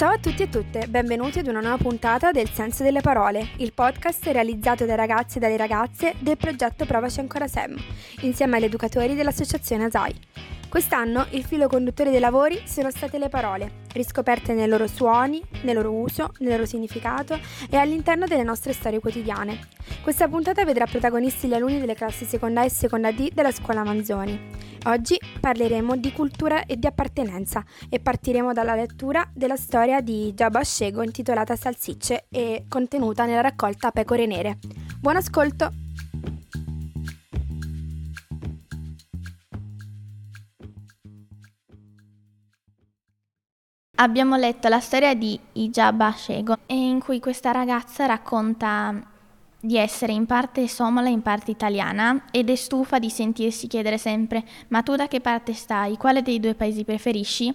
Ciao a tutti e tutte, benvenuti ad una nuova puntata del Senso delle Parole, il podcast realizzato dai ragazzi e dalle ragazze del progetto Provaci Ancora Sem, insieme agli educatori dell'associazione ASAI. Quest'anno il filo conduttore dei lavori sono state le parole, riscoperte nei loro suoni, nel loro uso, nel loro significato e all'interno delle nostre storie quotidiane. Questa puntata vedrà protagonisti gli alunni delle classi seconda e seconda D della scuola Manzoni. Oggi parleremo di cultura e di appartenenza e partiremo dalla lettura della storia di Giabba Scego intitolata Salsicce e contenuta nella raccolta Pecore Nere. Buon ascolto! Abbiamo letto la storia di Ijaba Shego, in cui questa ragazza racconta di essere in parte somala e in parte italiana ed è stufa di sentirsi chiedere sempre ma tu da che parte stai? Quale dei due paesi preferisci?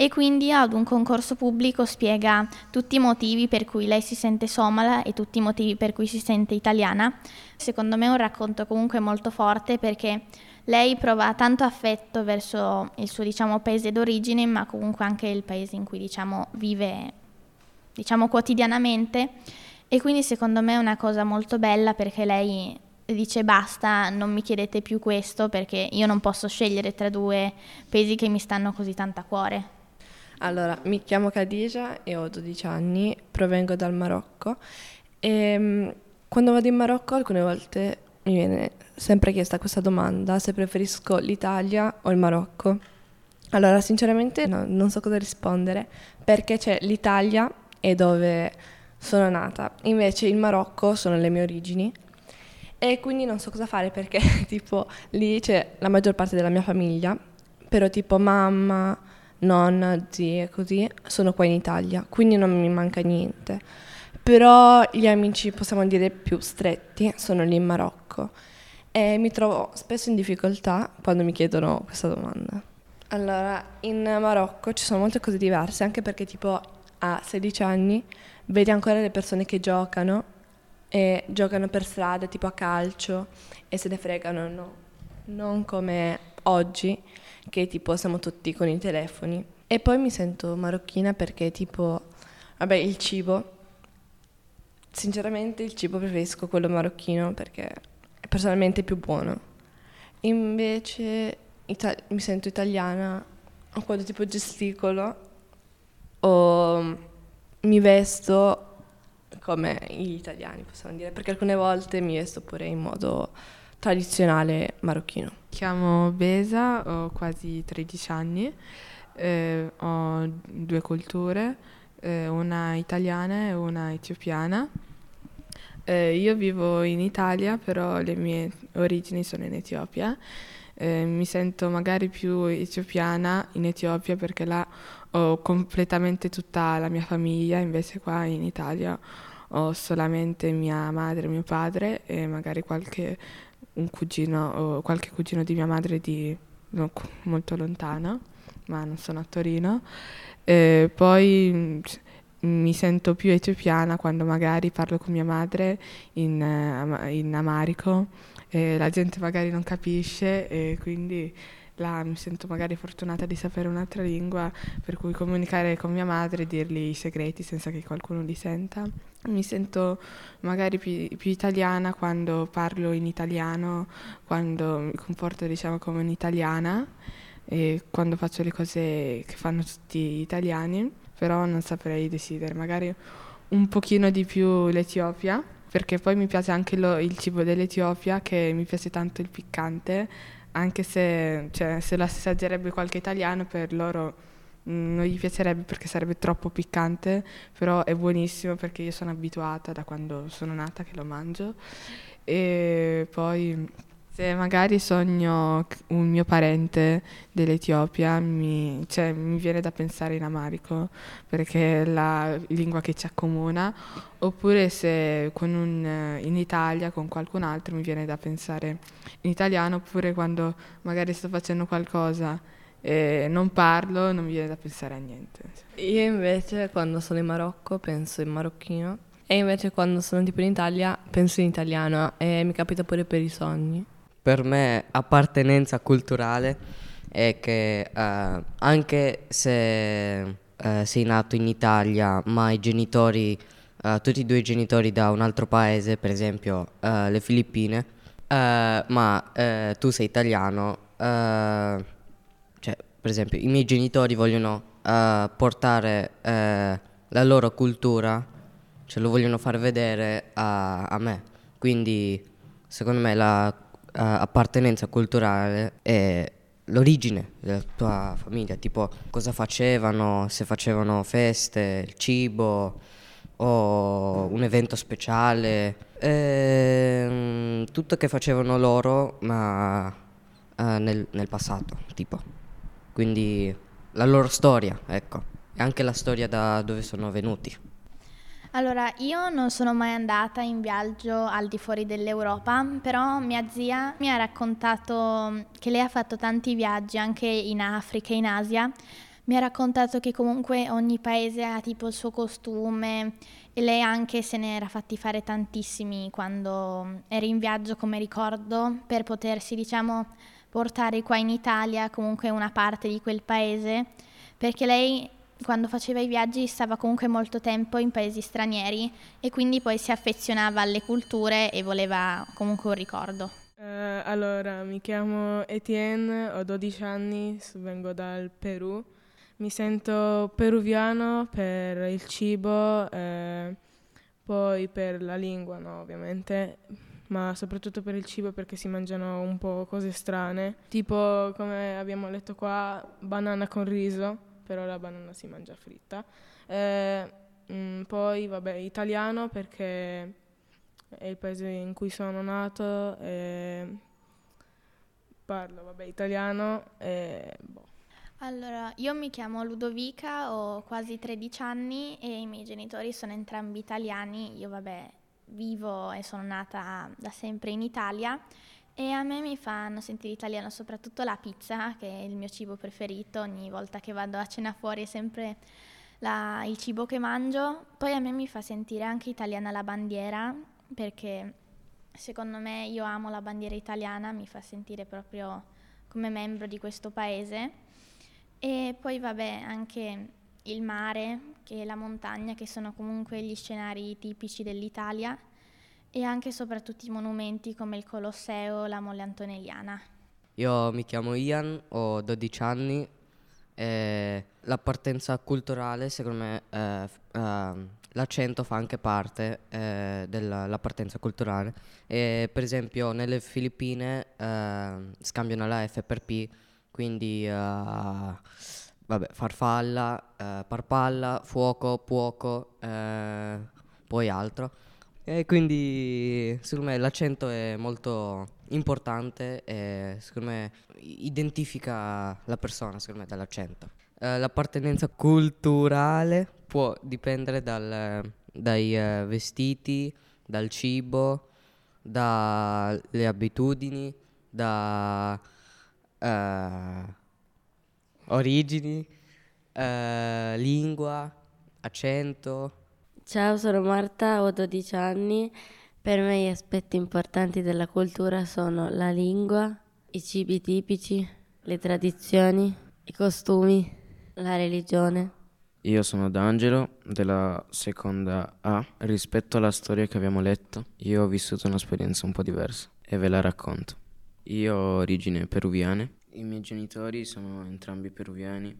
E quindi ad un concorso pubblico spiega tutti i motivi per cui lei si sente somala e tutti i motivi per cui si sente italiana. Secondo me è un racconto comunque molto forte perché lei prova tanto affetto verso il suo diciamo, paese d'origine, ma comunque anche il paese in cui diciamo, vive diciamo, quotidianamente. E quindi secondo me è una cosa molto bella perché lei dice basta, non mi chiedete più questo perché io non posso scegliere tra due paesi che mi stanno così tanto a cuore. Allora, mi chiamo Khadija e ho 12 anni, provengo dal Marocco. E mm, quando vado in Marocco alcune volte mi viene sempre chiesta questa domanda se preferisco l'Italia o il Marocco. Allora, sinceramente no, non so cosa rispondere perché c'è l'Italia è dove sono nata, invece il Marocco sono le mie origini. E quindi non so cosa fare perché tipo lì c'è la maggior parte della mia famiglia, però tipo mamma, nonna, zie così sono qua in Italia, quindi non mi manca niente. Però gli amici, possiamo dire più stretti, sono lì in Marocco e mi trovo spesso in difficoltà quando mi chiedono questa domanda. Allora, in Marocco ci sono molte cose diverse, anche perché tipo a 16 anni vedi ancora le persone che giocano e giocano per strada, tipo a calcio, e se ne fregano, no. Non come oggi, che tipo siamo tutti con i telefoni. E poi mi sento marocchina perché tipo, vabbè, il cibo, sinceramente il cibo preferisco quello marocchino perché personalmente più buono. Invece ita- mi sento italiana quando tipo gesticolo o mi vesto come gli italiani, possiamo dire, perché alcune volte mi vesto pure in modo tradizionale marocchino. Mi chiamo Besa, ho quasi 13 anni, eh, ho due culture, eh, una italiana e una etiopiana. Eh, io vivo in Italia, però le mie origini sono in Etiopia. Eh, mi sento magari più etiopiana in Etiopia perché là ho completamente tutta la mia famiglia, invece qua in Italia ho solamente mia madre e mio padre e magari qualche un cugino qualche cugino di mia madre di no, molto lontano, ma non sono a Torino. E poi mi sento più etiopiana quando magari parlo con mia madre in, uh, in amarico e la gente magari non capisce e quindi là mi sento magari fortunata di sapere un'altra lingua per cui comunicare con mia madre e dirgli i segreti senza che qualcuno li senta. Mi sento magari più, più italiana quando parlo in italiano, quando mi comporto diciamo come un'italiana e quando faccio le cose che fanno tutti gli italiani però non saprei decidere, magari un pochino di più l'Etiopia, perché poi mi piace anche lo, il cibo dell'Etiopia, che mi piace tanto il piccante, anche se, cioè, se lo assaggerebbe qualche italiano per loro mm, non gli piacerebbe perché sarebbe troppo piccante, però è buonissimo perché io sono abituata da quando sono nata che lo mangio. E poi se magari sogno un mio parente dell'Etiopia, mi, cioè, mi viene da pensare in amarico perché è la lingua che ci accomuna, oppure se un, in Italia con qualcun altro mi viene da pensare in italiano, oppure quando magari sto facendo qualcosa e non parlo, non mi viene da pensare a niente. Io invece quando sono in Marocco penso in marocchino. E invece quando sono tipo in Italia penso in italiano. E mi capita pure per i sogni per me appartenenza culturale è che uh, anche se eh, sei nato in Italia ma i genitori, eh, tutti e due i genitori da un altro paese, per esempio eh, le Filippine, eh, ma eh, tu sei italiano, eh, cioè per esempio i miei genitori vogliono eh, portare eh, la loro cultura, cioè lo vogliono far vedere a, a me, quindi secondo me la eh, appartenenza culturale è l'origine della tua famiglia, tipo cosa facevano, se facevano feste, il cibo o un evento speciale, ehm, tutto che facevano loro ma eh, nel, nel passato, tipo. Quindi la loro storia, ecco, e anche la storia da dove sono venuti. Allora, io non sono mai andata in viaggio al di fuori dell'Europa, però mia zia mi ha raccontato che lei ha fatto tanti viaggi anche in Africa in Asia. Mi ha raccontato che comunque ogni paese ha tipo il suo costume e lei anche se ne era fatti fare tantissimi quando era in viaggio come ricordo per potersi, diciamo, portare qua in Italia comunque una parte di quel paese, perché lei quando faceva i viaggi stava comunque molto tempo in paesi stranieri e quindi poi si affezionava alle culture e voleva comunque un ricordo. Eh, allora, mi chiamo Etienne, ho 12 anni, vengo dal Perù. Mi sento peruviano per il cibo, eh, poi per la lingua, no, ovviamente, ma soprattutto per il cibo perché si mangiano un po' cose strane, tipo come abbiamo letto qua, banana con riso però la banana si mangia fritta. Eh, mh, mm, poi, vabbè, italiano perché è il paese in cui sono nato e parlo, vabbè, italiano e boh. Allora, io mi chiamo Ludovica, ho quasi 13 anni e i miei genitori sono entrambi italiani. Io, vabbè, vivo e sono nata da sempre in Italia e a me mi fanno sentire italiana soprattutto la pizza, che è il mio cibo preferito, ogni volta che vado a cena fuori è sempre la, il cibo che mangio. Poi a me mi fa sentire anche italiana la bandiera, perché secondo me io amo la bandiera italiana, mi fa sentire proprio come membro di questo paese. E poi vabbè anche il mare, che la montagna, che sono comunque gli scenari tipici dell'Italia e anche e soprattutto i monumenti come il Colosseo, la Mole Antonelliana. Io mi chiamo Ian, ho 12 anni e l'appartenenza culturale, secondo me, eh, eh, l'accento fa anche parte eh, dell'appartenenza culturale. E, per esempio, nelle Filippine ehm, scambiano la F per P, quindi eh, vabbè, farfalla, eh, parpalla, fuoco, puoco, eh, poi altro. E quindi secondo me l'accento è molto importante e secondo me identifica la persona secondo me dall'accento. Eh, l'appartenenza culturale può dipendere dal, dai eh, vestiti, dal cibo, dalle abitudini, da eh, origini, eh, lingua, accento Ciao, sono Marta, ho 12 anni. Per me gli aspetti importanti della cultura sono la lingua, i cibi tipici, le tradizioni, i costumi, la religione. Io sono D'Angelo della seconda A. Rispetto alla storia che abbiamo letto, io ho vissuto un'esperienza un po' diversa e ve la racconto. Io ho origini peruviane, i miei genitori sono entrambi peruviani.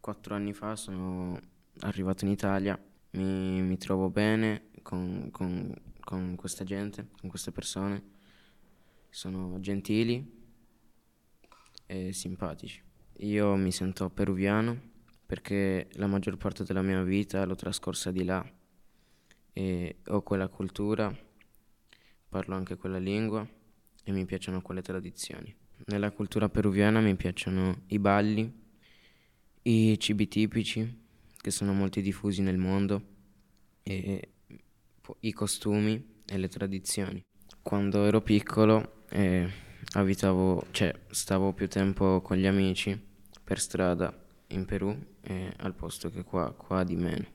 Quattro anni fa sono arrivato in Italia mi, mi trovo bene con, con, con questa gente, con queste persone, sono gentili e simpatici. Io mi sento peruviano perché la maggior parte della mia vita l'ho trascorsa di là e ho quella cultura, parlo anche quella lingua e mi piacciono quelle tradizioni. Nella cultura peruviana mi piacciono i balli, i cibi tipici, che sono molti diffusi nel mondo, e i costumi e le tradizioni. Quando ero piccolo eh, abitavo, cioè, stavo più tempo con gli amici per strada in Perù eh, al posto che qua, qua di meno.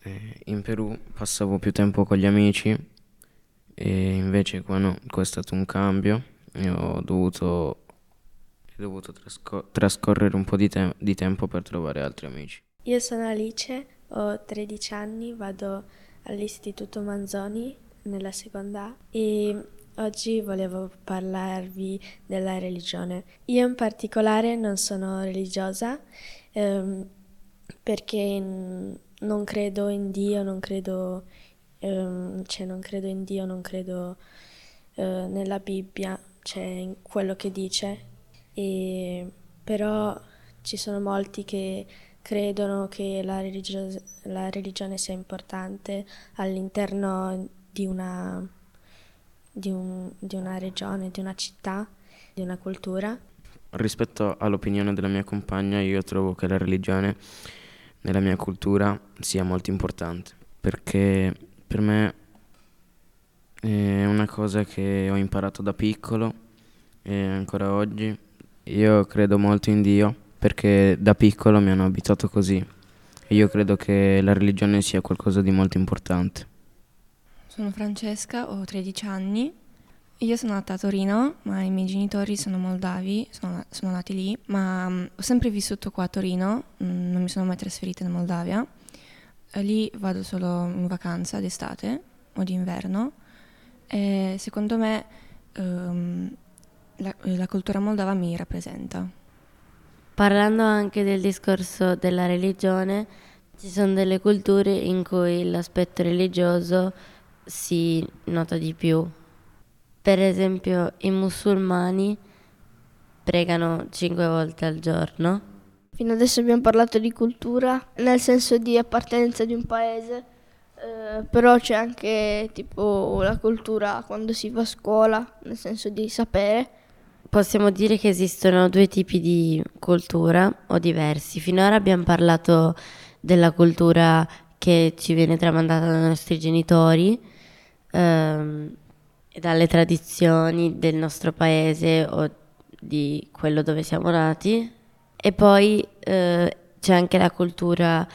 Eh, in Perù passavo più tempo con gli amici e invece qua no, qua è stato un cambio e ho dovuto, ho dovuto trascor- trascorrere un po' di, te- di tempo per trovare altri amici. Io sono Alice, ho 13 anni, vado all'Istituto Manzoni nella seconda A e oggi volevo parlarvi della religione. Io in particolare non sono religiosa ehm, perché non credo in Dio, non credo, ehm, cioè non credo in Dio, non credo eh, nella Bibbia, cioè in quello che dice, e, però ci sono molti che credono che la, religio- la religione sia importante all'interno di una, di, un, di una regione, di una città, di una cultura. Rispetto all'opinione della mia compagna, io trovo che la religione nella mia cultura sia molto importante, perché per me è una cosa che ho imparato da piccolo e ancora oggi. Io credo molto in Dio perché da piccolo mi hanno abituato così e io credo che la religione sia qualcosa di molto importante. Sono Francesca, ho 13 anni. Io sono nata a Torino, ma i miei genitori sono moldavi, sono, sono nati lì, ma um, ho sempre vissuto qua a Torino, mm, non mi sono mai trasferita in Moldavia. E lì vado solo in vacanza d'estate o d'inverno e secondo me um, la, la cultura moldava mi rappresenta. Parlando anche del discorso della religione, ci sono delle culture in cui l'aspetto religioso si nota di più. Per esempio i musulmani pregano cinque volte al giorno. Fino adesso abbiamo parlato di cultura, nel senso di appartenenza di un paese, eh, però c'è anche tipo la cultura quando si va a scuola, nel senso di sapere possiamo dire che esistono due tipi di cultura o diversi. Finora abbiamo parlato della cultura che ci viene tramandata dai nostri genitori ehm, dalle tradizioni del nostro paese o di quello dove siamo nati e poi eh, c'è anche la cultura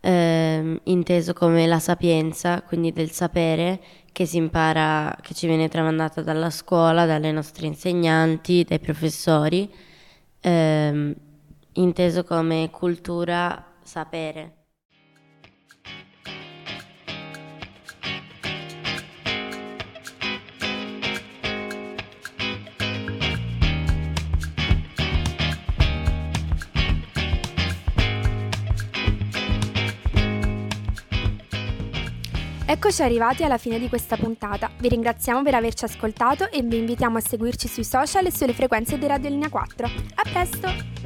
eh, inteso come la sapienza, quindi del sapere che si impara, che ci viene tramandata dalla scuola, dalle nostre insegnanti, dai professori, ehm, inteso come cultura sapere. Eccoci arrivati alla fine di questa puntata. Vi ringraziamo per averci ascoltato e vi invitiamo a seguirci sui social e sulle frequenze di Radio Linea 4. A presto!